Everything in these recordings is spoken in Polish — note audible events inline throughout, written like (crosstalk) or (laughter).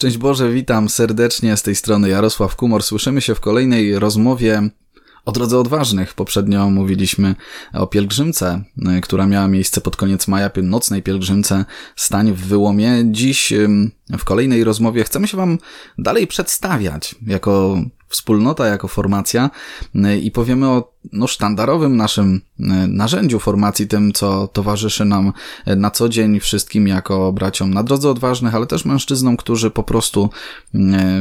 Szczęść Boże, witam serdecznie z tej strony Jarosław Kumor. Słyszymy się w kolejnej rozmowie o drodze odważnych. Poprzednio mówiliśmy o pielgrzymce, y, która miała miejsce pod koniec maja, nocnej pielgrzymce Stań w Wyłomie. Dziś w kolejnej rozmowie chcemy się Wam dalej przedstawiać jako wspólnota, jako formacja y, i powiemy o no, sztandarowym naszym y, narzędziu formacji, tym, co towarzyszy nam y, na co dzień wszystkim jako braciom na drodze odważnych, ale też mężczyznom, którzy po prostu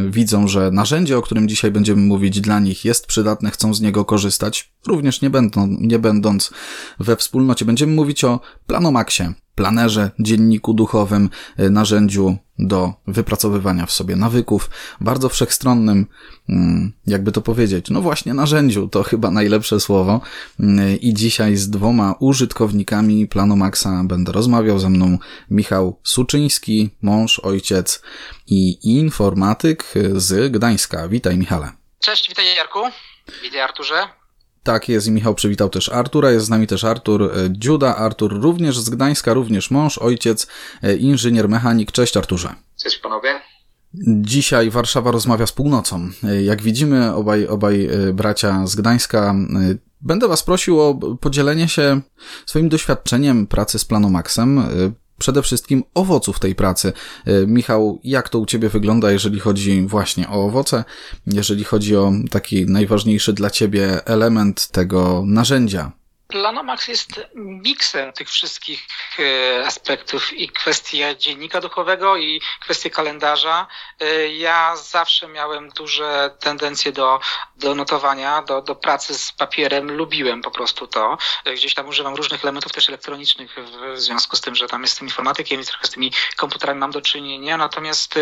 widzą, że narzędzie, o którym dzisiaj będziemy mówić, dla nich jest przydatne, chcą z niego korzystać, również nie, będą, nie będąc we wspólnocie. Będziemy mówić o Planomaxie, planerze, dzienniku duchowym, y, narzędziu do wypracowywania w sobie nawyków, bardzo wszechstronnym, mm, jakby to powiedzieć, no właśnie narzędziu, to chyba najlepsze słowo. Y, I dzisiaj z dwoma użytkownikami Planomaxa będę rozmawiał ze mną Michał Suczyński, mąż, ojciec i informatyk z Gdańska. Witaj Michale. Cześć, witaj Jarku. Witaj Arturze. Tak jest i Michał przywitał też Artura, jest z nami też Artur e, Dziuda, Artur również z Gdańska, również mąż, ojciec, e, inżynier, mechanik. Cześć Arturze. Cześć panowie. Dzisiaj Warszawa rozmawia z północą. E, jak widzimy, obaj, obaj bracia z Gdańska. Będę Was prosił o podzielenie się swoim doświadczeniem pracy z Planomaxem przede wszystkim owoców tej pracy. E, Michał, jak to u Ciebie wygląda, jeżeli chodzi właśnie o owoce, jeżeli chodzi o taki najważniejszy dla Ciebie element tego narzędzia, Planomax jest miksem tych wszystkich e, aspektów i kwestia dziennika duchowego i kwestie kalendarza. E, ja zawsze miałem duże tendencje do, do notowania, do, do pracy z papierem. Lubiłem po prostu to. E, gdzieś tam używam różnych elementów też elektronicznych w związku z tym, że tam jestem informatykiem i trochę z tymi komputerami mam do czynienia. Natomiast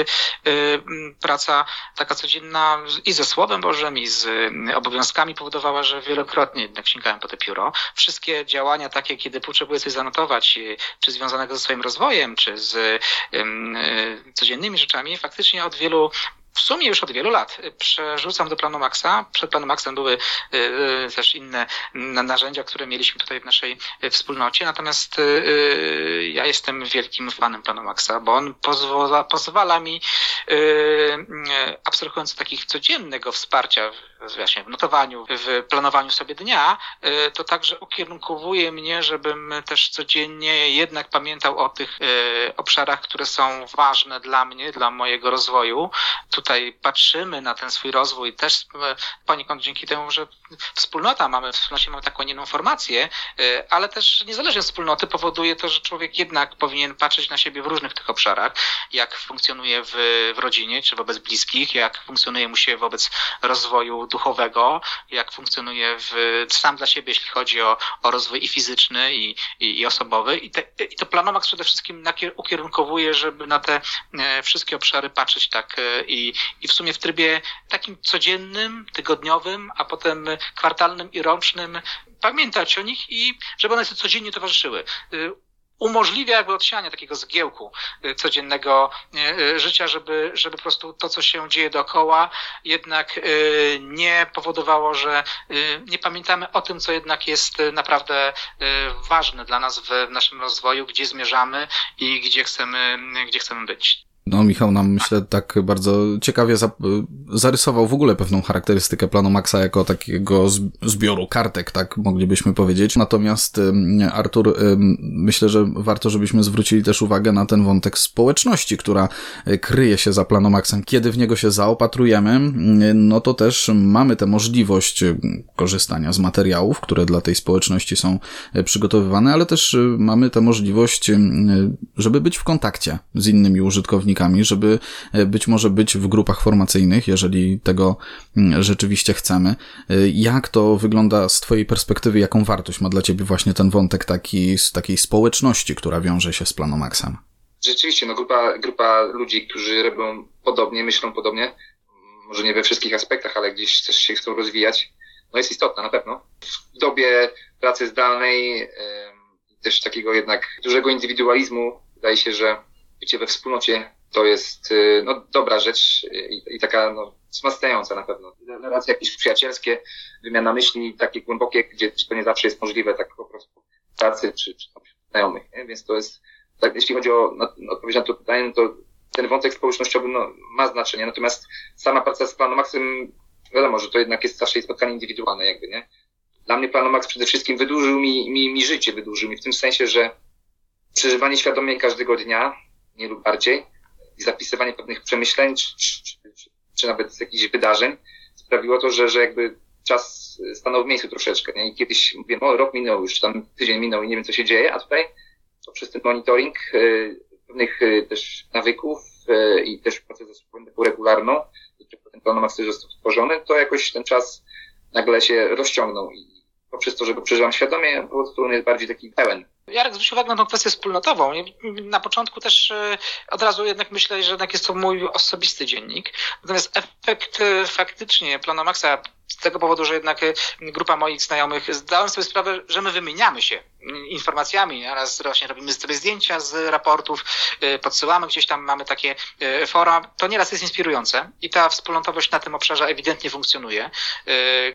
praca taka codzienna i ze Słowem Bożym i z obowiązkami powodowała, że wielokrotnie jednak sięgałem po te pióro wszystkie działania takie, kiedy potrzebuję coś zanotować, y, czy związanego ze swoim rozwojem, czy z y, codziennymi rzeczami, faktycznie od wielu w sumie już od wielu lat przerzucam do planu Maxa. Przed planem Maxem były y, y, też inne narzędzia, które mieliśmy tutaj w naszej wspólnocie. Natomiast y, ja jestem wielkim fanem planu Maxa, bo on pozwala, pozwala mi, abstrahując takich codziennego wsparcia właśnie w notowaniu, w planowaniu sobie dnia, to także ukierunkowuje mnie, żebym też codziennie jednak pamiętał o tych obszarach, które są ważne dla mnie, dla mojego rozwoju. Tutaj patrzymy na ten swój rozwój też e, poniekąd dzięki temu, że wspólnota mamy, w wspólnocie mamy taką jedną formację, ale też niezależnie od wspólnoty powoduje to, że człowiek jednak powinien patrzeć na siebie w różnych tych obszarach, jak funkcjonuje w, w rodzinie, czy wobec bliskich, jak funkcjonuje mu się wobec rozwoju duchowego, jak funkcjonuje w, sam dla siebie, jeśli chodzi o, o rozwój i fizyczny, i, i, i osobowy. I, te, I to Planomax przede wszystkim ukierunkowuje, żeby na te e, wszystkie obszary patrzeć tak i, i w sumie w trybie takim codziennym, tygodniowym, a potem kwartalnym i rocznym pamiętać o nich i żeby one sobie codziennie towarzyszyły y, umożliwia jakby odsianie takiego zgiełku y, codziennego y, życia, żeby, żeby po prostu to, co się dzieje dookoła, jednak nie powodowało, że nie pamiętamy o tym, co jednak jest naprawdę ważne dla nas w naszym rozwoju, gdzie zmierzamy i gdzie chcemy, gdzie chcemy być. No, Michał nam, myślę, tak bardzo ciekawie za, zarysował w ogóle pewną charakterystykę planu Maxa jako takiego zbioru kartek, tak moglibyśmy powiedzieć. Natomiast Artur, myślę, że warto, żebyśmy zwrócili też uwagę na ten wątek społeczności, która e, kryje się za planom Maxem. Kiedy w niego się zaopatrujemy, no to też mamy tę możliwość korzystania z materiałów, które dla tej społeczności są e, przygotowywane, ale też e, mamy tę możliwość, żeby być w kontakcie z innymi użytkownikami żeby e, być może być w grupach formacyjnych, jeżeli tego mm, rzeczywiście chcemy. E, jak to wygląda z Twojej perspektywy? Jaką wartość ma dla Ciebie właśnie ten wątek taki, z takiej społeczności, która wiąże się z Planomaxem? Rzeczywiście, no grupa, grupa ludzi, którzy robią podobnie, myślą podobnie, może nie we wszystkich aspektach, ale gdzieś też się chcą rozwijać, no jest istotna na pewno. W dobie pracy zdalnej, też takiego jednak dużego indywidualizmu, wydaje się, że bycie we wspólnocie to jest y, no, dobra rzecz i, i taka no, wzmacniająca na pewno. Relacje jakieś przyjacielskie, wymiana myśli takie głębokie, gdzie, gdzie to nie zawsze jest możliwe, tak po prostu pracy czy, czy znajomych. Nie? Więc to jest, tak, jeśli chodzi o odpowiedź na to pytanie, no to ten wątek społecznościowy no, ma znaczenie, natomiast sama praca z Planomaxem, wiadomo, że to jednak jest zawsze spotkanie indywidualne jakby, nie? Dla mnie Planomax przede wszystkim wydłużył mi, mi, mi życie, wydłużył mi w tym sensie, że przeżywanie świadomie każdego dnia, nie lub bardziej, i zapisywanie pewnych przemyśleń, czy, czy, czy, nawet jakichś wydarzeń, sprawiło to, że, że jakby czas stanął w miejscu troszeczkę. Nie? I kiedyś mówię, o rok minął już, tam tydzień minął i nie wiem co się dzieje, a tutaj poprzez ten monitoring y, pewnych y, też nawyków y, i też pracę ze taką regularną, ten plan master został stworzony, to jakoś ten czas nagle się rozciągnął i poprzez to, że go przeżywam świadomie, po prostu on jest bardziej taki pełen. Jarek zwrócił uwagę na tą kwestię wspólnotową. Na początku też e, od razu jednak myślę, że jednak jest to mój osobisty dziennik. Natomiast efekt e, faktycznie Planomaxa z tego powodu, że jednak e, grupa moich znajomych zdałem sobie sprawę, że my wymieniamy się informacjami. Raz właśnie robimy sobie zdjęcia z raportów, podsyłamy gdzieś tam, mamy takie fora. To nieraz jest inspirujące i ta wspólnotowość na tym obszarze ewidentnie funkcjonuje,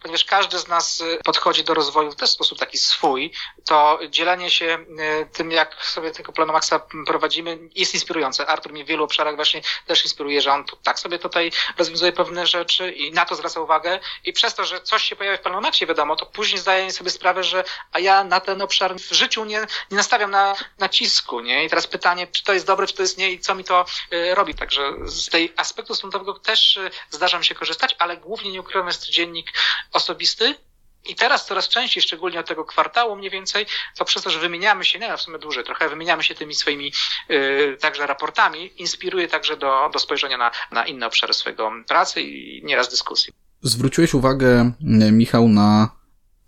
ponieważ każdy z nas podchodzi do rozwoju w też sposób taki swój. To dzielenie się tym, jak sobie tego planu Maxa prowadzimy, jest inspirujące. Artur mnie w wielu obszarach właśnie też inspiruje, że on tak sobie tutaj rozwiązuje pewne rzeczy i na to zwraca uwagę i przez to, że coś się pojawia w planu Maxie, wiadomo, to później zdaję sobie sprawę, że a ja na ten obszar w życiu nie, nie nastawiam na nacisku, nie? I teraz pytanie, czy to jest dobre, czy to jest nie i co mi to y, robi. Także z tej aspektu wspólnotowego też y, zdarza mi się korzystać, ale głównie nie ukrywam, jest to dziennik osobisty, i teraz coraz częściej, szczególnie od tego kwartału mniej więcej, to przez to, że wymieniamy się, nie w sumie dłużej trochę, wymieniamy się tymi swoimi yy, także raportami, inspiruje także do, do spojrzenia na, na inne obszary swojego pracy i nieraz dyskusji. Zwróciłeś uwagę, Michał, na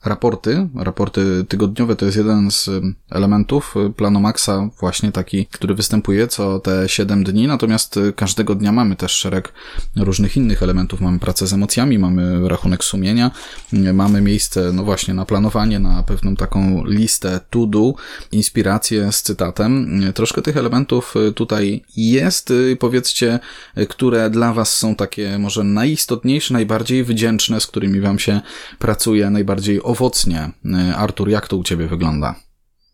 raporty. Raporty tygodniowe to jest jeden z elementów planu Maxa, właśnie taki, który występuje co te 7 dni, natomiast każdego dnia mamy też szereg różnych innych elementów. Mamy pracę z emocjami, mamy rachunek sumienia, mamy miejsce, no właśnie, na planowanie, na pewną taką listę to do, inspirację z cytatem. Troszkę tych elementów tutaj jest, powiedzcie, które dla Was są takie może najistotniejsze, najbardziej wdzięczne, z którymi Wam się pracuje, najbardziej owocnie. Y, Artur, jak to u Ciebie wygląda?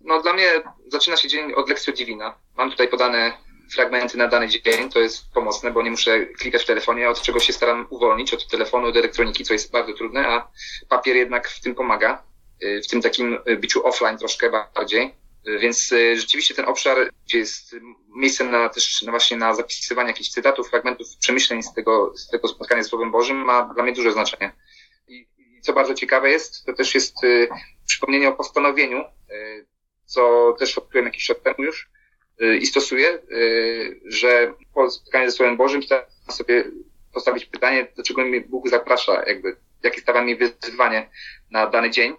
No dla mnie zaczyna się dzień od Lexio Divina. Mam tutaj podane fragmenty na dany dzień, to jest pomocne, bo nie muszę klikać w telefonie, od czego się staram uwolnić, od telefonu, od elektroniki, co jest bardzo trudne, a papier jednak w tym pomaga, y, w tym takim biciu offline troszkę bardziej. Y, więc rzeczywiście ten obszar, gdzie jest miejscem na też właśnie na zapisywanie jakichś cytatów, fragmentów, przemyśleń z tego, z tego spotkania z Słowem Bożym ma dla mnie duże znaczenie co bardzo ciekawe jest, to też jest y, przypomnienie o postanowieniu, y, co też odkryłem jakiś czas temu już y, i stosuję, że po spotkaniu ze Słowem Bożym staram sobie postawić pytanie, dlaczego mnie Bóg zaprasza, jakby, jakie stawia mi wyzwanie na dany dzień.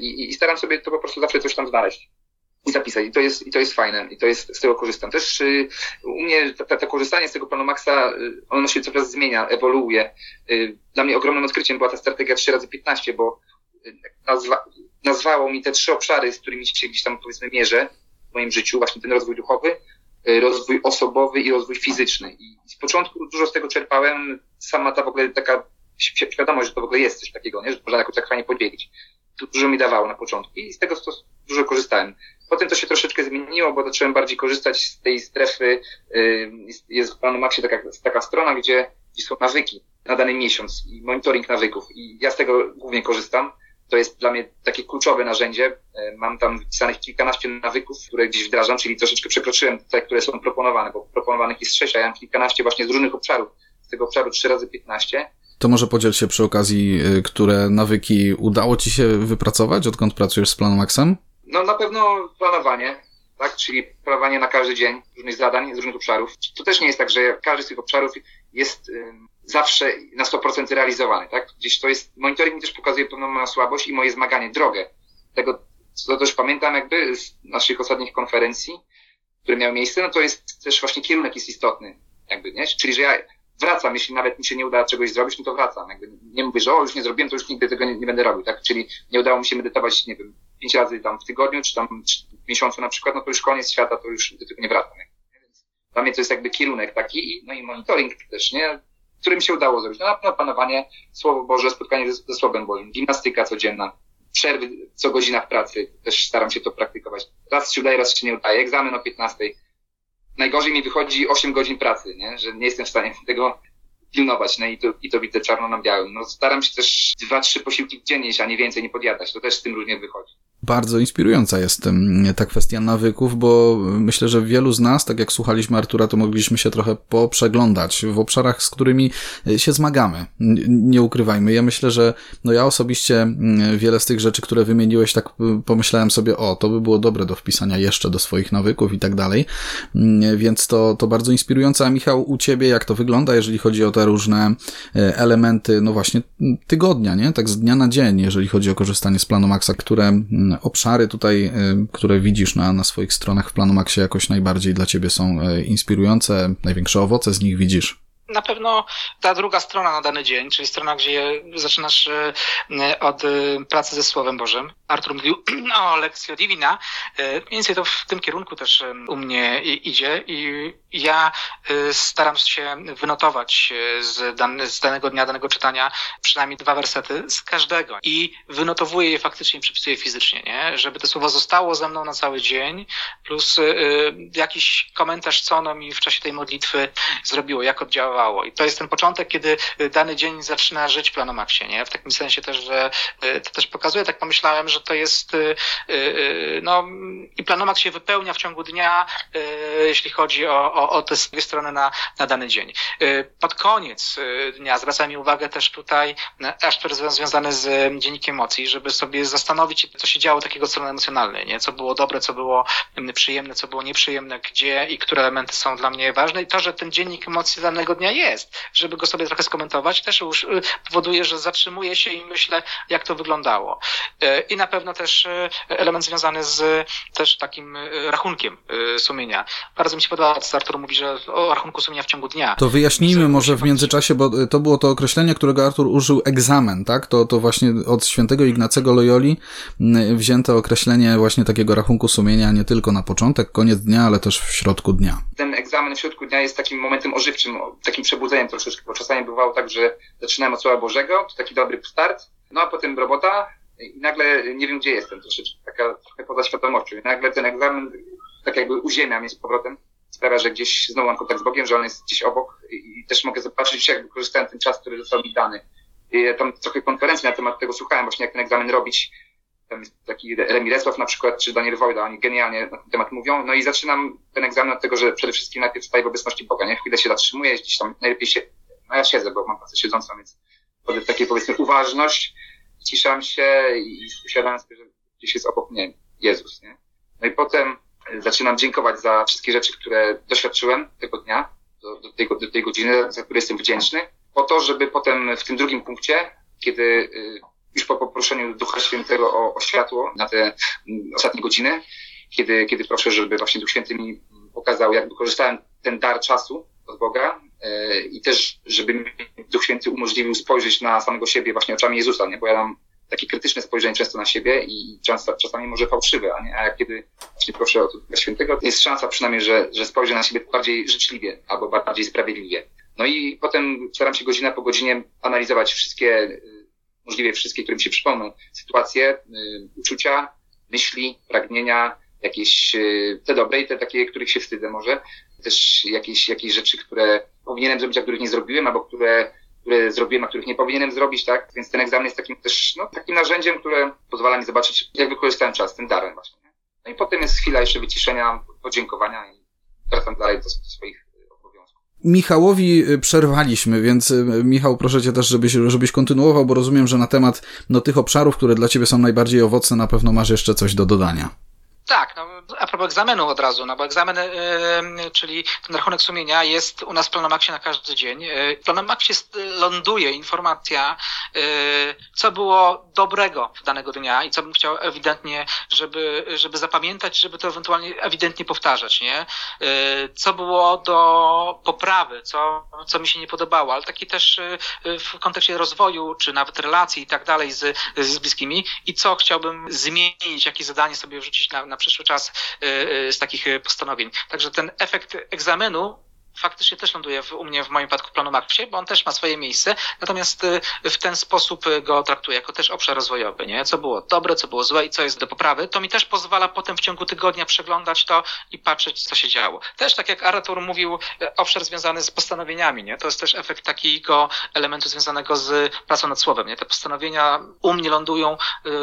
I, i staram sobie to po prostu zawsze coś tam znaleźć i zapisać. I to jest, i to jest fajne, i to jest, z tego korzystam. Też y, u mnie to korzystanie z tego planu Maxa, y, ono się coraz zmienia, ewoluuje. Y, dla mnie ogromnym odkryciem była ta strategia 3 razy 15 bo y, nazwa, nazwało mi te trzy obszary, z którymi się gdzieś tam powiedzmy mierzę w moim życiu, właśnie ten rozwój duchowy, y, rozwój osobowy i rozwój fizyczny. I z początku dużo z tego czerpałem, sama ta w ogóle taka świadomość, że to w ogóle jest coś takiego, nie? że można jakoś tak fajnie podzielić. To dużo mi dawało na początku i z tego dużo korzystałem. Potem to się troszeczkę zmieniło, bo zacząłem bardziej korzystać z tej strefy. Y, jest w Planu Maxie taka, taka strona, gdzie, są nawyki na dany miesiąc i monitoring nawyków. I ja z tego głównie korzystam. To jest dla mnie takie kluczowe narzędzie. Y, mam tam wpisanych kilkanaście nawyków, które gdzieś wdrażam, czyli troszeczkę przekroczyłem te, które są proponowane, bo proponowanych jest sześć, a ja mam kilkanaście właśnie z różnych obszarów. Z tego obszaru 3 razy 15. To może podziel się przy okazji, y, które nawyki udało Ci się wypracować, odkąd pracujesz z Planem Maxem? No na pewno planowanie, tak? Czyli planowanie na każdy dzień różnych zadań z różnych obszarów. To też nie jest tak, że każdy z tych obszarów jest zawsze na 100% realizowany, tak? Gdzieś to jest, monitoring mi też pokazuje pewną moją słabość i moje zmaganie, drogę. Tego, co też pamiętam jakby z naszych ostatnich konferencji, które miały miejsce, no to jest też właśnie kierunek jest istotny, jakby, nie? Czyli, że ja wracam, jeśli nawet mi się nie uda czegoś zrobić, no to wracam. Jakby nie mówię, że o, już nie zrobiłem, to już nigdy tego nie, nie będę robił, tak? Czyli nie udało mi się medytować, nie wiem, pięć razy tam w tygodniu, czy tam w miesiącu na przykład, no to już koniec świata, to już do tego nie wracam. Więc dla mnie to jest jakby kierunek taki, no i monitoring też, nie? Który mi się udało zrobić. No na panowanie, Słowo Boże, spotkanie ze, ze Słowem Bożym, gimnastyka codzienna, przerwy co godzina w pracy, też staram się to praktykować. Raz się udaje, raz się nie udaje. Egzamin o 15 najgorzej mi wychodzi 8 godzin pracy, nie? że nie jestem w stanie (laughs) tego pilnować, no i to, i to widzę czarno na białym. No staram się też dwa, trzy posiłki dziennie, a nie więcej nie podjadać, to też z tym różnie wychodzi bardzo inspirująca jest ta kwestia nawyków, bo myślę, że wielu z nas, tak jak słuchaliśmy Artura, to mogliśmy się trochę poprzeglądać w obszarach, z którymi e, się zmagamy. Nie ukrywajmy. Ja myślę, że no ja osobiście wiele z tych rzeczy, które wymieniłeś, tak pomyślałem sobie, o, to by było dobre do wpisania jeszcze do swoich nawyków i tak dalej. Więc to, to bardzo inspirujące. A Michał, u ciebie jak to wygląda, jeżeli chodzi o te różne e, elementy, no właśnie tygodnia, nie? Tak z dnia na dzień, jeżeli chodzi o korzystanie z planu Maxa, które obszary tutaj, y, które widzisz na, na swoich stronach w Planu Maxie jakoś najbardziej dla Ciebie są y, inspirujące, największe owoce z nich widzisz? na pewno ta druga strona na dany dzień, czyli strona, gdzie zaczynasz e, od e, pracy ze Słowem Bożym. Artur mówił (clears throat) o lekcji Divina. E, mniej więcej to w tym kierunku też u mnie idzie i ja staram się wynotować z, dan z danego dnia, danego czytania przynajmniej dwa wersety z każdego i wynotowuję je faktycznie przepisuję fizycznie, nie? żeby to słowo zostało ze mną na cały dzień, plus jakiś komentarz, co ono mi w czasie tej modlitwy zrobiło, jak oddziałało i to jest ten początek, kiedy y, dany dzień zaczyna żyć Planomaxie, nie? W takim sensie też, że y, to też pokazuje, tak pomyślałem, że to jest, y, no, i Planomax się wypełnia w ciągu dnia, jeśli chodzi o, o, o te dwie strony na, na dany dzień. Pod koniec dnia zwracam uwagę też tutaj na aspekt związany z dziennikiem emocji, żeby sobie zastanowić, co się działo takiego strony emocjonalnej, nie? Co było dobre, co było przyjemne, co było nieprzyjemne, gdzie i które elementy są dla mnie ważne i to, że ten dziennik emocji danego dnia jest, żeby go sobie trochę skomentować, też już y, powoduje, że zatrzymuję się i myślę, jak to wyglądało. Y, I na pewno też y, element związany z też takim rachunkiem sumienia. Bardzo mi się podoba, co Artur mówi, że o rachunku sumienia w ciągu dnia. To wyjaśnijmy może w międzyczasie, bo to było to określenie, którego Artur użył egzamen, tak? To, to właśnie od świętego Ignacego Loyoli wzięte określenie właśnie takiego rachunku sumienia nie tylko na początek, koniec dnia, ale też w środku dnia. Ten egzamen w środku dnia jest takim momentem ożywczym, takim takim przebudzeniem troszeczkę, bo czasami bywało tak, że zaczynałem od Słowa Bożego, to taki dobry start, no a potem robota i nagle nie wiem, gdzie jestem troszeczkę, taka trochę poza świadomością. I nagle ten egzamen tak jakby uziemia mnie z powrotem, sprawia, że gdzieś znowu mam kontakt z Bogiem, że On jest gdzieś obok i też mogę zobaczyć, jak wykorzystałem ten czas, który został mi dany. I tam trochę konferencji na temat tego słuchałem, właśnie jak ten egzamin robić, tam jest taki Remi Resław na przykład, czy Daniel Wojda, oni genialnie na ten temat mówią. No i zaczynam ten egzamin od tego, że przede wszystkim najpierw staję w obecności Boga, nie? Chwilę się zatrzymuję, gdzieś tam najlepiej się, no ja siedzę, bo mam pracę siedzącą, więc wtedy takie powiedzmy uważność, ciszam się i uświadamiam sobie, że gdzieś jest obok mnie Jezus, nie? No i potem zaczynam dziękować za wszystkie rzeczy, które doświadczyłem tego dnia, do, do, tej, do tej godziny, za które jestem wdzięczny, po to, żeby potem w tym drugim punkcie, kiedy y, już po poproszeniu Ducha Świętego o, o światło na te mm, ostatnie godziny, kiedy, kiedy proszę, żeby właśnie Duch Święty mi pokazał, jak wykorzystałem ten dar czasu od Boga yy, i też, żeby mi Duch Święty umożliwił spojrzeć na samego siebie właśnie oczami Jezusa, nie? bo ja mam takie krytyczne spojrzenie często na siebie i często, czasami może fałszywe, a, nie? a kiedy właśnie proszę o Ducha Świętego, jest szansa przynajmniej, że, że spojrzę na siebie bardziej życzliwie albo bardziej sprawiedliwie. No i potem staram się godzina po godzinie analizować wszystkie y, możliwie wszystkie, które mi się przypomną, sytuacje, y, uczucia, myśli, pragnienia, jakieś y, te dobre i te takie, których się wstydzę może, też jakieś, jakieś rzeczy, które powinienem zrobić, a których nie zrobiłem, albo które, które zrobiłem, a których nie powinienem zrobić, tak? Więc ten egzamin jest takim też, no, takim narzędziem, które pozwala mi zobaczyć, jak wykorzystałem czas, tym darem właśnie. No i potem jest chwila jeszcze wyciszenia, podziękowania i wracam dalej do, swoich Michałowi y, przerwaliśmy, więc y, Michał, proszę cię też, żebyś, żebyś kontynuował, bo rozumiem, że na temat no, tych obszarów, które dla ciebie są najbardziej owocne, na pewno masz jeszcze coś do dodania. Tak, no, a propos egzamenu od razu, no bo egzamen, yy, czyli ten rachunek sumienia jest u nas w Planomaxie na każdy dzień. Yy, w Planomaxie ląduje informacja, yy, co było dobrego danego dnia i co bym chciał ewidentnie, żeby, żeby zapamiętać, żeby to ewentualnie ewidentnie powtarzać, nie? Yy, co było do poprawy, co, co mi się nie podobało, ale taki też yy, w kontekście rozwoju, czy nawet relacji i tak dalej z, z bliskimi i co chciałbym zmienić, jakie zadanie sobie wrzucić na, na przyszły czas y, y, z takich postanowień. Także ten efekt egzamenu faktycznie też ląduje w, u mnie w moim przypadku planu Maxie, bo on też ma swoje miejsce, natomiast y, w ten sposób go traktuję jako też obszar rozwojowy, nie? Co było dobre, co było złe i co jest do poprawy. To mi też pozwala potem w ciągu tygodnia przeglądać to i patrzeć, co się działo. Też tak jak Artur mówił, y, obszar związany z postanowieniami, nie? To jest też efekt takiego elementu związanego z pracą nad słowem, nie? Te postanowienia u mnie lądują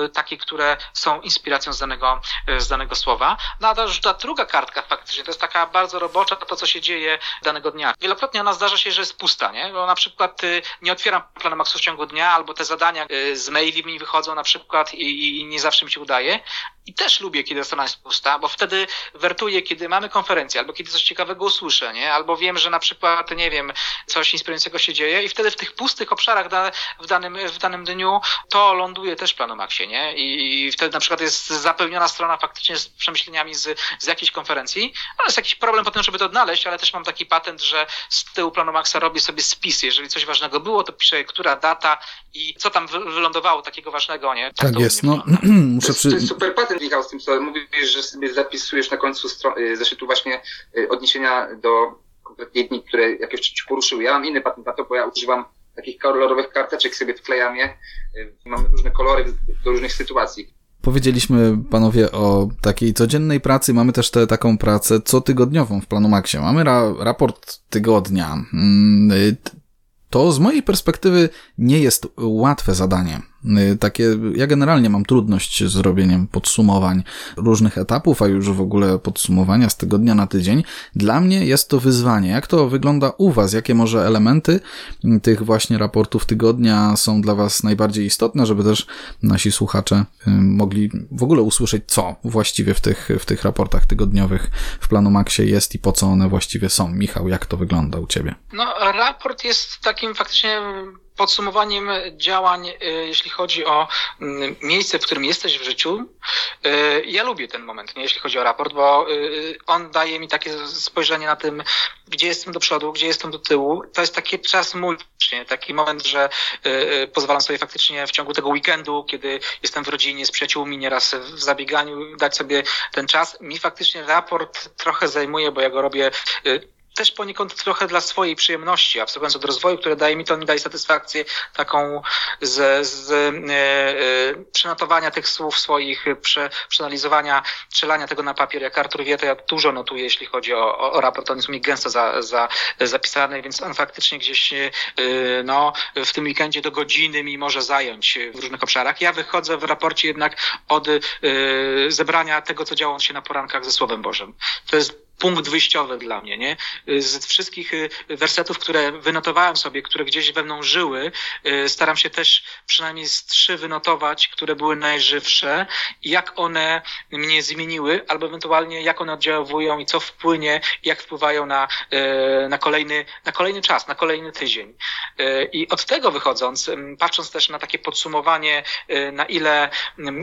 y, takie, które są inspiracją z danego, z danego słowa. No a ta druga kartka faktycznie, to jest taka bardzo robocza, to co się dzieje danego dnia. Wielokrotnie ona zdarza się, że jest pusta, nie? Bo na przykład y, nie otwieram planu Maxu w ciągu dnia, albo te zadania y, z maili mi wychodzą na przykład i, i nie zawsze mi się udaje. I też lubię, kiedy strona jest pusta, bo wtedy wertuję, kiedy mamy konferencję, albo kiedy coś ciekawego usłyszę, nie? Albo wiem, że na przykład, nie wiem, coś inspirującego się dzieje i wtedy w tych pustych obszarach da, w, danym, w danym dniu to ląduje też w planu Maxie, nie? I wtedy na przykład jest zapełniona strona faktycznie z przemyśleniami z, z jakiejś konferencji, ale jest jakiś problem potem, żeby to odnaleźć, ale też mam taki patent, że z tyłu planu Maxa robię sobie spis. Jeżeli coś ważnego było, to piszę, która data i co tam wylądowało takiego ważnego, nie? Tak, tak jest, no (clears throat) muszę przy... To jest super patent, Michał, z tym, co mówisz, że sobie zapisujesz na końcu y, zeszytu właśnie y, odniesienia do konkretnie dni, które jakieś ci poruszyły. Ja mam inny patent na to, bo ja używam takich kolorowych karteczek, sobie wklejam je. Y, mam różne kolory do różnych sytuacji. Powiedzieliśmy panowie o takiej codziennej pracy, mamy też tę taką pracę cotygodniową w planu Maxie. Mamy ra raport tygodnia. Mm, to z mojej perspektywy nie jest łatwe zadanie. Y, takie, ja generalnie mam trudność z robieniem podsumowań różnych etapów, a już w ogóle podsumowania z tygodnia na tydzień. Dla mnie jest to wyzwanie. Jak to wygląda u Was? Jakie może elementy tych właśnie raportów tygodnia są dla Was najbardziej istotne, żeby też nasi słuchacze y, mogli w ogóle usłyszeć, co właściwie w tych, w tych raportach tygodniowych w Planu Maxie jest i po co one właściwie są. Michał, jak to wygląda u Ciebie? No, raport jest takim faktycznie podsumowaniem działań, y, jeśli chodzi o mm, miejsce, w którym jesteś w życiu, y, ja lubię ten moment, nie, jeśli chodzi o raport, bo y, on daje mi takie spojrzenie na tym, gdzie jestem do przodu, gdzie jestem do tyłu. To jest taki czas mój, taki moment, że pozwalam sobie faktycznie w ciągu tego weekendu, kiedy jestem w rodzinie z przyjaciółmi, nieraz w zabieganiu, dać sobie ten czas. Mi faktycznie raport trochę zajmuje, bo ja go robię też poniekąd trochę dla swojej przyjemności, abstrahując od rozwoju, które daje mi to, mi daje satysfakcję taką z, z e, e, przenotowania tych słów swoich, prze, przeanalizowania, strzelania tego na papier. Jak Artur wie, to ja dużo notuję, jeśli chodzi o, o, o raport. On jest mi gęsto za, za, zapisany, więc on faktycznie gdzieś e, no, w tym weekendzie do godziny mi może zająć w różnych obszarach. Ja wychodzę w raporcie jednak od e, zebrania tego, co działo się na porankach ze Słowem Bożym. To jest punkt wyjściowy dla mnie, nie? Z wszystkich y, wersetów, które wynotowałem sobie, które gdzieś we mną żyły, y, staram się też przynajmniej z trzy wynotować, które były najżywsze, jak one mnie zmieniły, albo ewentualnie jak one oddziałują i co wpłynie, jak wpływają na, y, na, kolejny, na kolejny czas, na kolejny tydzień. I od tego wychodząc, patrząc też na takie podsumowanie, na ile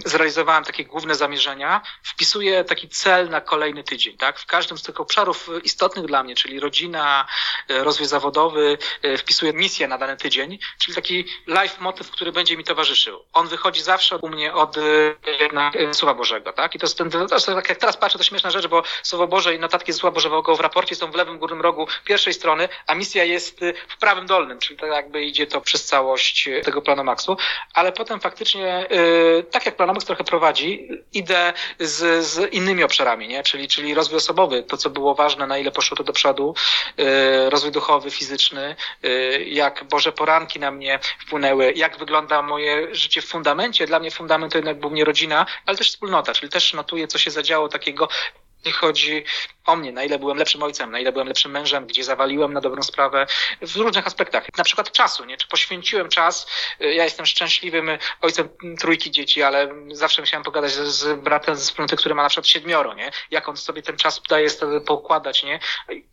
zrealizowałem takie główne zamierzenia, wpisuję taki cel na kolejny tydzień, tak? W każdym z tych obszarów istotnych dla mnie, czyli rodzina, e, rozwój zawodowy, e, wpisuję misję na dany tydzień, czyli taki life motyw, który będzie mi towarzyszył. On wychodzi zawsze u mnie od e, jednak Słowa Bożego, tak? I to jest, ten, to jest tak, jak teraz patrzę, to śmieszna rzecz, bo Słowo Boże i notatki z Słowa Bożego w raporcie są w lewym górnym rogu pierwszej strony, a misja jest w prawym dolnym, czyli tak jakby idzie to przez całość tego planu Maxu, ale potem faktycznie, tak jak Planomax trochę prowadzi, idę z, z innymi obszarami, nie? Czyli, czyli rozwój osobowy, to, co było ważne, na ile poszło to do przodu, y, rozwój duchowy, fizyczny, y, jak Boże poranki na mnie wpłynęły, jak wygląda moje życie w fundamencie. Dla mnie fundament to jednak głównie rodzina, ale też wspólnota, czyli też notuję, co się zadziało takiego chodzi o mnie, na ile byłem lepszym ojcem, na ile byłem lepszym mężem, gdzie zawaliłem na dobrą sprawę w różnych aspektach. Na przykład czasu, nie? Czy poświęciłem czas? Ja jestem szczęśliwym ojcem trójki dzieci, ale zawsze musiałem pogadać z, bratem ze wspólnoty, który ma na przykład siedmioro, nie? Jak on sobie ten czas daje sobie poukładać, nie?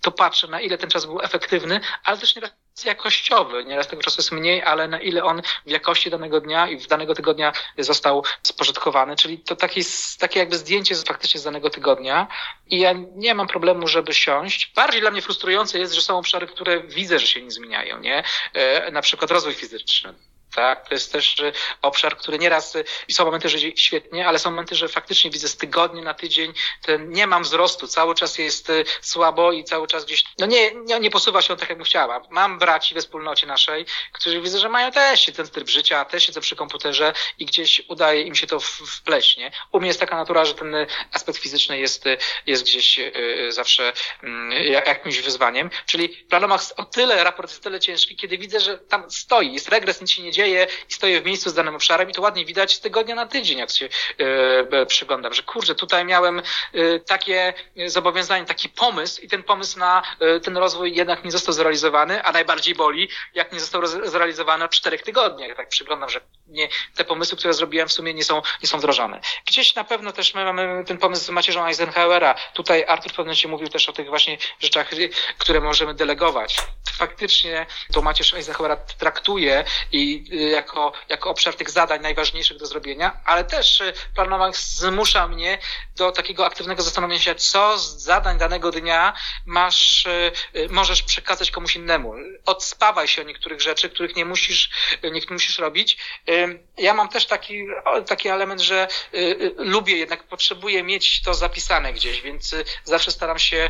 To patrzę, na ile ten czas był efektywny, ale też nieraz jakościowy. Nieraz tego czasu jest mniej, ale na ile on w jakości danego dnia i w danego tygodnia został spożytkowany. Czyli to takie, takie jakby zdjęcie faktycznie z danego tygodnia. I ja nie mam problemu, żeby siąść. Bardziej dla mnie frustrujące jest, że są obszary, które widzę, że się nie zmieniają, nie? E, na przykład rozwój fizyczny tak? To jest też obszar, który nieraz, i są momenty, że świetnie, ale są momenty, że faktycznie widzę z tygodnia na tydzień, ten, nie mam wzrostu, cały czas jest słabo i cały czas gdzieś, no nie, nie, nie posuwa się on tak, jak bym chciała. Mam braci we wspólnocie naszej, którzy widzę, że mają też ten tryb życia, też siedzą przy komputerze i gdzieś udaje im się to wpleść, nie? U mnie jest taka natura, że ten aspekt fizyczny jest, jest gdzieś zawsze mm, jakimś wyzwaniem, czyli Planomax o tyle, raport jest tyle ciężki, kiedy widzę, że tam stoi, jest regres, nic się nie dzieje i stoję w miejscu z danym obszarem i to ładnie widać z tygodnia na tydzień, jak się e, przyglądam, że kurczę, tutaj miałem e, takie zobowiązanie, taki pomysł i ten pomysł na e, ten rozwój jednak nie został zrealizowany, a najbardziej boli, jak nie został zrealizowany w czterech tygodniach. Tak przyglądam, że nie, te pomysły, które zrobiłem w sumie nie są, nie są wdrożone. Gdzieś na pewno też my mamy ten pomysł z macierzą Eisenhowera. Tutaj Artur pewnie się mówił też o tych właśnie rzeczach, które możemy delegować faktycznie to Macierz Eisenhowera traktuje i y, jako, jako obszar tych zadań najważniejszych do zrobienia, ale też y, planowanie zmusza mnie do takiego aktywnego zastanowienia się, co z zadań danego dnia masz, y, możesz przekazać komuś innemu. Odspawaj się o niektórych rzeczy, których nie musisz, nie musisz robić. Ja mam też taki, taki element, że lubię, jednak potrzebuję mieć to zapisane gdzieś, więc zawsze staram się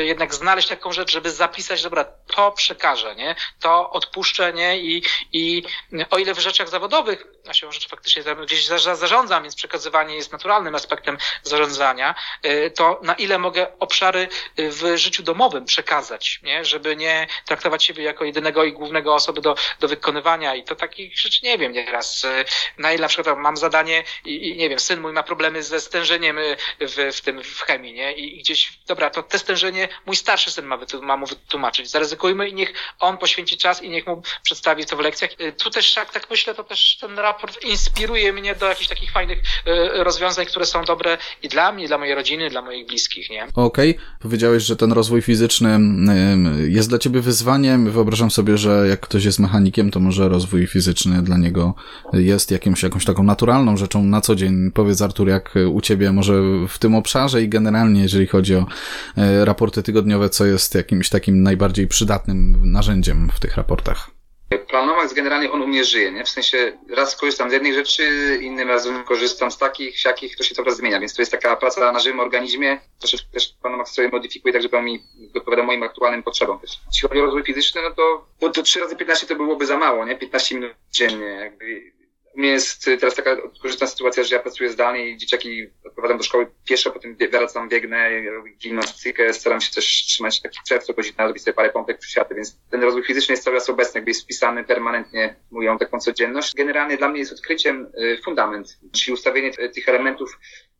jednak znaleźć taką rzecz, żeby zapisać, dobra, to przekażę, nie? To odpuszczę, nie? I, i o ile w rzeczach zawodowych, ja się rzeczy faktycznie gdzieś zarządzam, więc przekazywanie jest naturalnym aspektem zarządzania, y, to na ile mogę obszary y, w życiu domowym przekazać, nie? Żeby nie traktować siebie jako jedynego i głównego osoby do, do wykonywania i to takich rzeczy nie wiem nieraz. Y, na na przykład mam zadanie i, i nie wiem, syn mój ma problemy ze stężeniem w, w tym, w chemii, nie? I gdzieś, dobra, to te stężenie mój starszy syn ma, ma mu wytłumaczyć. Zaryzykujmy i niech on poświęci czas i niech mu przedstawi to w lekcjach. Y, tu też, jak tak myślę, to też ten raport inspiruje mnie do jakichś takich fajnych y, rozwiązań, które są dobre i dla mnie, i dla mojej rodziny, i dla moich bliskich, nie? Okej, okay. powiedziałeś, że ten rozwój fizyczny jest dla ciebie wyzwaniem. Wyobrażam sobie, że jak ktoś jest mechanikiem, to może rozwój fizyczny dla niego jest jakimś, jakąś taką naturalną rzeczą na co dzień. Powiedz Artur, jak u ciebie może w tym obszarze i generalnie, jeżeli chodzi o e, raporty tygodniowe, co jest jakimś takim najbardziej przydatnym narzędziem w tych raportach? Planować generalnie on u mnie żyje, nie? W sensie raz korzystam z jednej rzeczy, innym razem korzystam z takich, siakich, to się coraz zmienia, więc to jest taka praca na żywym organizmie, troszeczkę też Planomax sobie modyfikuje, tak żeby on mi odpowiadał moim aktualnym potrzebom też. Jeśli chodzi o rozwój fizyczny, no to, to, to 3 razy 15 to byłoby za mało, nie? 15 minut dziennie, jakby u mnie jest teraz taka korzystna sytuacja, że ja pracuję zdalnie i dzieciaki odprowadzam do szkoły pieszo, potem wracam, biegnę, gimnastykę, staram się też trzymać taki przerw co godzinę, robić sobie parę pompek przysiady, więc ten rozwój fizyczny jest cały czas obecny, jakby jest wpisany permanentnie w moją taką codzienność. Generalnie dla mnie jest odkryciem y, fundament, czyli ustawienie tych elementów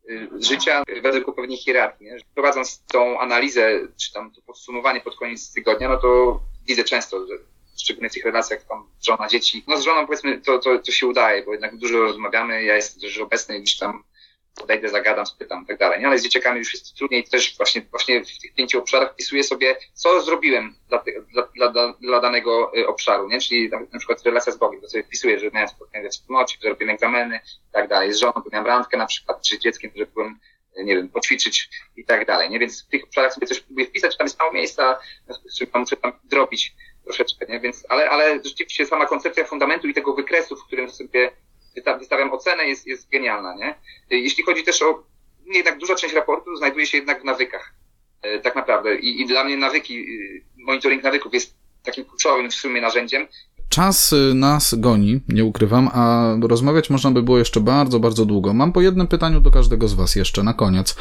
y, życia według pewnej hierarchii. Prowadząc tą analizę, czy tam to podsumowanie pod koniec tygodnia, no to widzę często, że szczególnie w tych relacjach tam żona, dzieci. No z żoną powiedzmy to, to, to się udaje, bo jednak dużo rozmawiamy, ja jestem też obecny, gdzieś tam podejdę, zagadam, spytam i tak dalej. Nie? Ale z dzieciakami już jest trudniej też właśnie, właśnie w tych pięciu obszarach wpisuję sobie, co zrobiłem dla, dla, dla, dla danego y, obszaru, nie? Czyli na, na przykład relacja z Bogiem, to sobie wpisuję, że miałem spotkanie ze wspólnocie, że robiłem egzameny i tak dalej. Z żoną miałem randkę na przykład, czy dzieckiem, że byłem nie wiem, poćwiczyć i tak dalej, nie? Więc w tych obszarach sobie coś próbuję wpisać, tam jest mało miejsca, muszę tam drobić troszeczkę, nie? Więc, ale, ale rzeczywiście sama koncepcja fundamentu i tego wykresu, w którym sobie wystawiam ocenę, jest, jest genialna, nie? Jeśli chodzi też o, jednak duża część raportu znajduje się jednak w nawykach, e, tak naprawdę. I, i dla mnie nawyki, y, monitoring nawyków jest takim kluczowym w sumie narzędziem, Czas y, nas goni, nie ukrywam, a rozmawiać można by było jeszcze bardzo, bardzo długo. Mam po jednym pytaniu do każdego z Was jeszcze na koniec.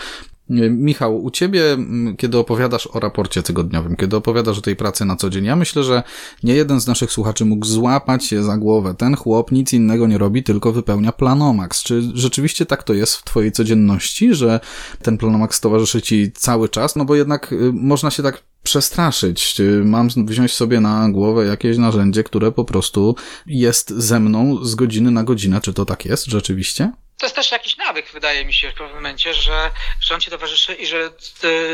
Y, Michał, u Ciebie, kiedy opowiadasz o raporcie tygodniowym, kiedy opowiadasz o tej pracy na co dzień, ja myślę, że nie jeden z naszych słuchaczy mógł złapać się za głowę. Ten chłop nic innego nie robi, tylko wypełnia planomax. Czy rzeczywiście tak to jest w Twojej codzienności, że ten planomax towarzyszy Ci cały czas? No bo jednak y, można się tak przestraszyć. Mam wziąć sobie na głowę jakieś narzędzie, które po prostu jest ze mną z godziny na godzinę. Czy to tak jest rzeczywiście? To jest też jakiś nawyk, wydaje mi się w pewnym momencie, że, że on ci towarzyszy i że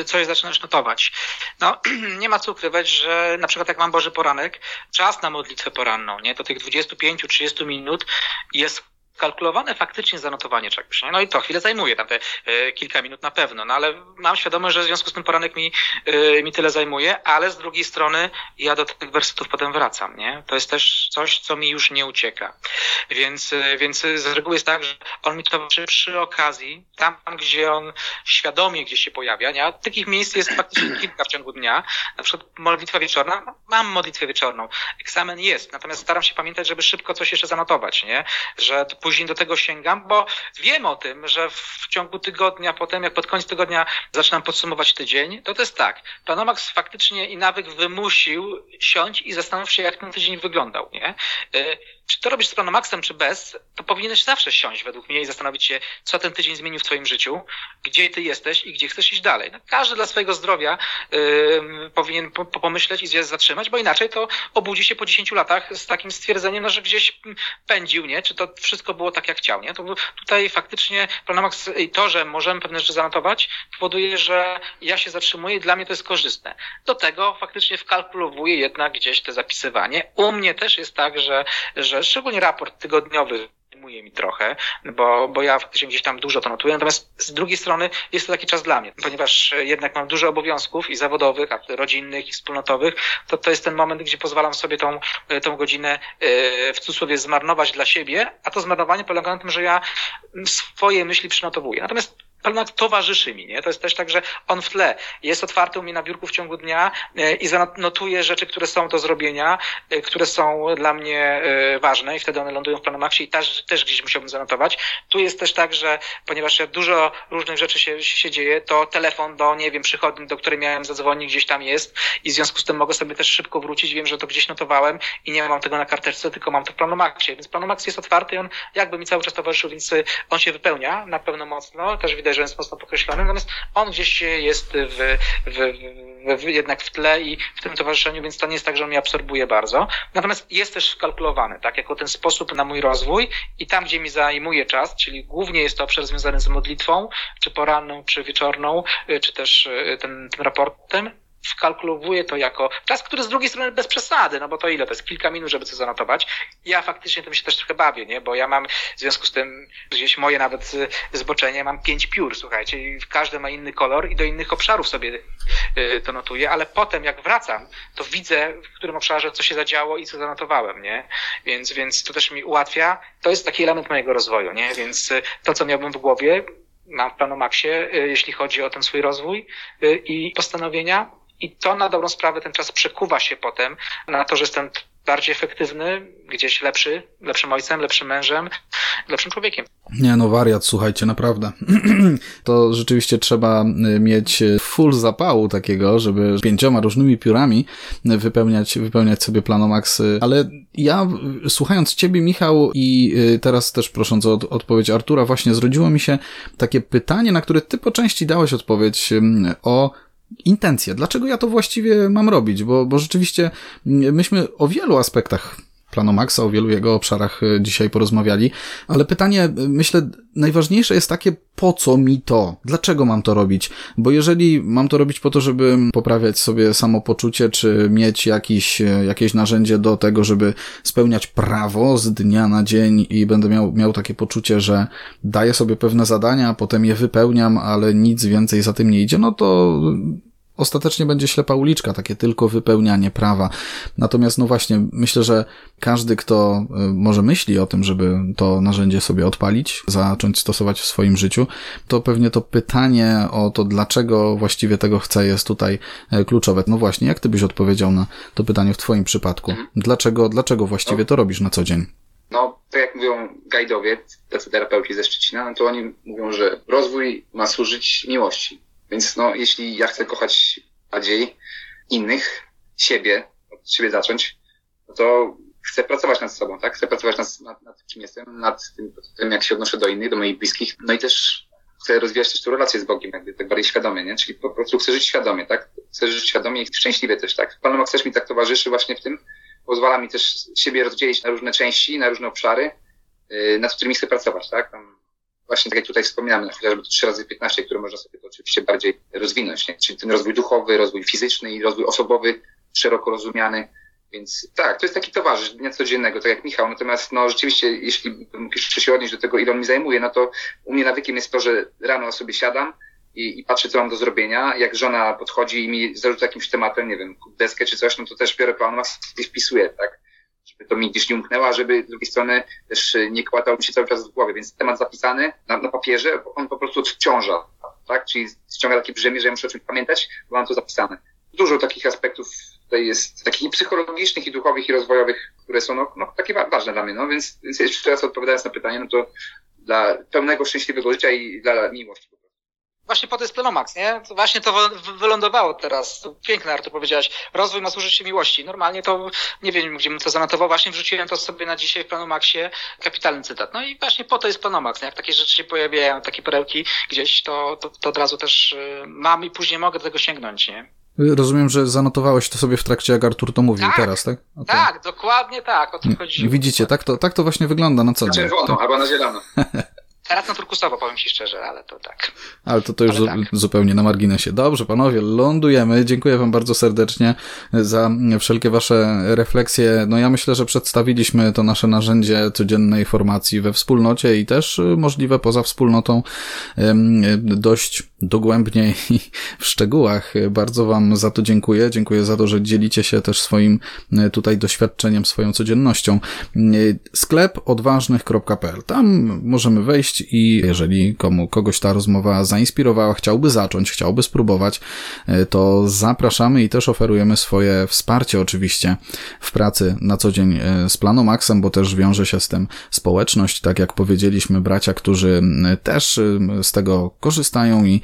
coś zaczynasz notować. No, (clears throat) nie ma co ukrywać, że na przykład jak mam Boży Poranek, czas na modlitwę poranną, nie, do tych 25-30 minut jest kalkulowane faktycznie zanotowanie czegoś. Nie? No i to chwilę zajmuje, tam te y, kilka minut na pewno, no ale mam świadomość, że w związku z tym poranek mi, y, mi tyle zajmuje, ale z drugiej strony ja do tych wersetów potem wracam, nie? To jest też coś, co mi już nie ucieka. Więc, y, więc z reguły jest tak, że on mi towarzyszy przy okazji, tam gdzie on świadomie gdzieś się pojawia, nie? A takich miejsc jest faktycznie (clears throat) kilka w ciągu dnia, na przykład modlitwa wieczorna, mam modlitwę wieczorną, egzamin jest, natomiast staram się pamiętać, żeby szybko coś jeszcze zanotować, nie? Że później do tego sięgam, bo wiem o tym, że w ciągu tygodnia, potem jak pod koniec tygodnia zaczynam podsumować tydzień, to to jest tak. Planomax faktycznie i nawyk wymusił siąść i zastanów się, jak ten tydzień wyglądał, nie? Czy to robisz z Planomaxem, czy bez, to powinieneś zawsze siąść według mnie i zastanowić się, co ten tydzień zmienił w twoim życiu, gdzie ty jesteś i gdzie chcesz iść dalej. No, każdy dla swojego zdrowia yy, powinien po, pomyśleć i się zatrzymać, bo inaczej to obudzi się po 10 latach z takim stwierdzeniem, no, że gdzieś pędził, nie? Czy to wszystko było tak, jak chciał, nie? To tutaj faktycznie Planomax i to, że możemy pewne rzeczy zanotować, powoduje, że ja się zatrzymuję i dla mnie to jest korzystne. Do tego faktycznie wkalkulowuję jednak gdzieś te zapisywanie. U mnie też jest tak, że, że szczególnie raport tygodniowy zajmuje mi trochę, bo, bo ja faktycznie gdzieś tam dużo to notuję, natomiast z drugiej strony jest to taki czas dla mnie, ponieważ jednak mam dużo obowiązków i zawodowych, a rodzinnych i wspólnotowych, to to jest ten moment, gdzie pozwalam sobie tą, tą godzinę e, w cudzysłowie zmarnować dla siebie, a to zmarnowanie polega na tym, że ja swoje myśli przynotowuję. Natomiast Palmat towarzyszy mi, nie? To jest też tak, że on w tle jest otwarty u mnie na biurku w ciągu dnia e, i zanotuje rzeczy, które są do zrobienia, e, które są dla mnie e, ważne i wtedy one lądują w Planomaxie i też, też gdzieś musiałbym zanotować. Tu jest też tak, że ponieważ dużo różnych rzeczy się, się dzieje, to telefon do, nie wiem, przychodni, do której miałem zadzwonić, gdzieś tam jest i w związku z tym mogę sobie też szybko wrócić. Wiem, że to gdzieś notowałem i nie mam tego na karteczce, tylko mam to w Planomaxie. Więc Planomax jest otwarty i on jakby mi cały czas towarzyszył, więc on się wypełnia na pewno mocno. Też widać, że jest mocno podkreślony, natomiast on gdzieś jest w, w, w, jednak w tle i w tym towarzyszeniu, więc to nie jest tak, że on mnie absorbuje bardzo. Natomiast jest też wkalkulowany, tak, jako ten sposób na mój rozwój i tam, gdzie mi zajmuje czas, czyli głównie jest to obszar związany z modlitwą, czy poranną, czy wieczorną, czy też tym, tym raportem, wkalkulowuję to jako czas, który z drugiej strony bez przesady, no bo to ile? To jest kilka minut, żeby coś zanotować. Ja faktycznie tym się też trochę bawię, nie? Bo ja mam w związku z tym gdzieś moje nawet zboczenie, mam pięć piór, słuchajcie, i każdy ma inny kolor i do innych obszarów sobie y, to notuję, ale potem jak wracam, to widzę, w którym obszarze co się zadziało i co zanotowałem, nie? Więc, więc to też mi ułatwia. To jest taki element mojego rozwoju, nie? Więc y, to, co miałbym w głowie, mam w Planomaxie, y, jeśli chodzi o ten swój rozwój i postanowienia, i to na dobrą sprawę ten czas przekuwa się potem na to, że jestem bardziej efektywny, gdzieś lepszy, lepszym ojcem, lepszym mężem, lepszym człowiekiem. Nie no, wariat, słuchajcie, naprawdę. (clears throat) to rzeczywiście trzeba y, mieć full zapału takiego, żeby pięcioma różnymi piórami wypełniać, wypełniać sobie planomax. Ale ja, słuchając ciebie, Michał, i y, teraz też prosząc o odpowiedź Artura, właśnie zrodziło mi się takie pytanie, na które ty po części dałeś odpowiedź o intencje. Dlaczego ja to właściwie mam robić? Bo, bo rzeczywiście myśmy o wielu aspektach Planomaxa, o wielu jego obszarach e, dzisiaj porozmawiali, ale pytanie, e, myślę, najważniejsze jest takie, po co mi to? Dlaczego mam to robić? Bo jeżeli mam to robić po to, żeby poprawiać sobie samopoczucie, czy mieć jakiś, e, jakieś narzędzie do tego, żeby spełniać prawo z dnia na dzień i będę miał, miał takie poczucie, że daję sobie pewne zadania, potem je wypełniam, ale nic więcej za tym nie idzie, no to ostatecznie będzie ślepa uliczka, takie tylko wypełnianie prawa. Natomiast, no właśnie, myślę, że każdy, kto y, może myśli o tym, żeby to narzędzie sobie odpalić, zacząć stosować w swoim życiu, to pewnie to pytanie o to, dlaczego właściwie tego chce, jest tutaj e, kluczowe. No właśnie, jak ty byś odpowiedział na to pytanie w twoim przypadku? Dlaczego, dlaczego właściwie to robisz na co dzień? No, tak jak mówią gajdowie, tacy terapeuci ze Szczecina, no to oni mówią, że rozwój ma służyć miłości więc no, jeśli ja chcę kochać bardziej innych, siebie, od siebie zacząć, no to chcę pracować nad sobą, tak? Chcę pracować nad, nad, nad kim jestem, nad tym, tym, jak się odnoszę do innych, do moich bliskich. No i też chcę rozwijać też tę relację z Bogiem, jakby tak bardziej świadomie, nie? Czyli po prostu chcę żyć świadomie, tak? Chcę żyć świadomie i szczęśliwie też, tak? Pan Bóg też mi tak towarzyszy właśnie w tym, pozwala mi też siebie rozdzielić na różne części, na różne obszary, yy, nad którymi chcę pracować, tak? Tam właśnie tak jak tutaj wspominamy, no, chociażby 3 razy 15, które można sobie to oczywiście bardziej rozwinąć, nie? czyli ten rozwój duchowy, rozwój fizyczny i rozwój osobowy, szeroko rozumiany, Więc tak, to jest taki towarzysz dnia codziennego, tak jak Michał. Natomiast no rzeczywiście, jeśli jeszcze się odnieść do tego, ile on mi zajmuje, no to u mnie nawykiem jest to, że rano sobie siadam i, i patrzę, co mam do zrobienia. Jak żona podchodzi i mi zarzuca jakimś tematem, nie wiem, deskę czy coś, no to też biorę plan i wpisuję, tak? To mi gdzieś nie umknęło, żeby z drugiej strony też nie kłatał mi się cały czas w głowie. Więc temat zapisany na, na papierze, on po prostu odciąża, tak? Czyli ściąga takie brzemię, że ja muszę o czymś pamiętać, bo mam to zapisane. Dużo takich aspektów tutaj jest takich i psychologicznych, i duchowych, i rozwojowych, które są no, no, takie ważne dla mnie. No więc, więc jeszcze raz odpowiadając na pytanie, no to dla pełnego, szczęśliwego życia i dla miłości. Właśnie po to jest Plenomax, nie? Właśnie to wylądowało teraz. Piękne, Artur, powiedziałeś. Rozwój ma służyć się miłości. Normalnie to, nie wiem, gdzie bym to zanotował. Właśnie wrzuciłem to sobie na dzisiaj w Plenomaxie. Kapitalny cytat. No i właśnie po to jest Plenomax. Nie? Jak takie rzeczy się pojawiają, takie perełki gdzieś, to, to, to od razu też y, mam i później mogę do tego sięgnąć, nie? Rozumiem, że zanotowałeś to sobie w trakcie, jak Artur to mówił tak, teraz, tak? Okay. Tak, dokładnie tak, o to chodzi. Widzicie, tak to, tak to właśnie wygląda na co dzień. Na czerwono, to... albo na zielono. (laughs) Teraz na turkusowo, powiem Ci szczerze, ale to tak. Ale to, to już tak. zupełnie na marginesie. Dobrze, panowie, lądujemy. Dziękuję Wam bardzo serdecznie za wszelkie Wasze refleksje. No ja myślę, że przedstawiliśmy to nasze narzędzie codziennej formacji we wspólnocie i też y, możliwe poza wspólnotą dość dogłębnie i w szczegółach. Bardzo Wam za to dziękuję. Dziękuję za to, że dzielicie się też swoim y, tutaj doświadczeniem, swoją codziennością. Y, sklep odważnych.pl. Tam możemy wejść i jeżeli komu, kogoś ta rozmowa zainspirowała, chciałby zacząć, chciałby spróbować, e, to zapraszamy i też oferujemy swoje wsparcie oczywiście w pracy na co dzień e, z Planomaxem, bo też wiąże się z tym społeczność, tak jak powiedzieliśmy, bracia, którzy też e, z tego korzystają i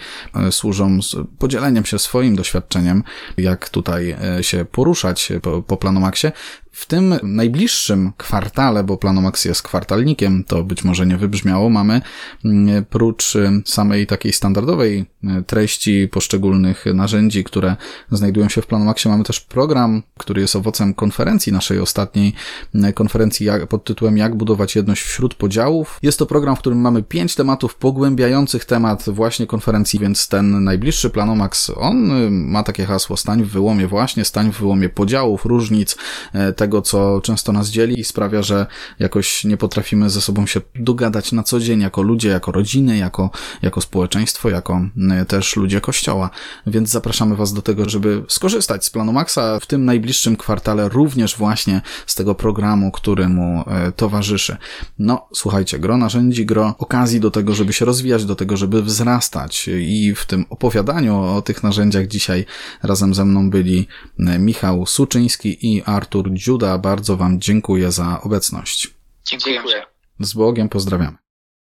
służą podzieleniem się swoim doświadczeniem, jak tutaj się poruszać po, po Planomaxie. W tym najbliższym kwartale, bo Planomax jest kwartalnikiem, to być może nie wybrzmiało, mamy mm, prócz y, samej takiej standardowej y, treści poszczególnych narzędzi, które znajdują się w Planomaxie, mamy też program, który jest owocem konferencji, naszej ostatniej y, konferencji pod tytułem Jak budować jedność wśród podziałów. Jest to program, w którym mamy pięć tematów pogłębiających temat właśnie konferencji, więc ten najbliższy Planomax, on ma takie hasło stań w wyłomie właśnie, stań w wyłomie podziałów, różnic, tego tego, co często nas dzieli i sprawia, że jakoś nie potrafimy ze sobą się dogadać na co dzień, jako ludzie, jako rodziny, jako, jako społeczeństwo, jako e, też ludzie kościoła. Więc zapraszamy Was do tego, żeby skorzystać z planu Maxa w tym najbliższym kwartale, również właśnie z tego programu, który mu e, towarzyszy. No, słuchajcie, gro narzędzi, gro okazji do tego, żeby się rozwijać, do tego, żeby wzrastać i w tym opowiadaniu o tych narzędziach dzisiaj razem ze mną byli e, Michał Suczyński i Artur Dziu Juda, bardzo Wam dziękuję za obecność. Dziękuję. Z Bogiem pozdrawiamy.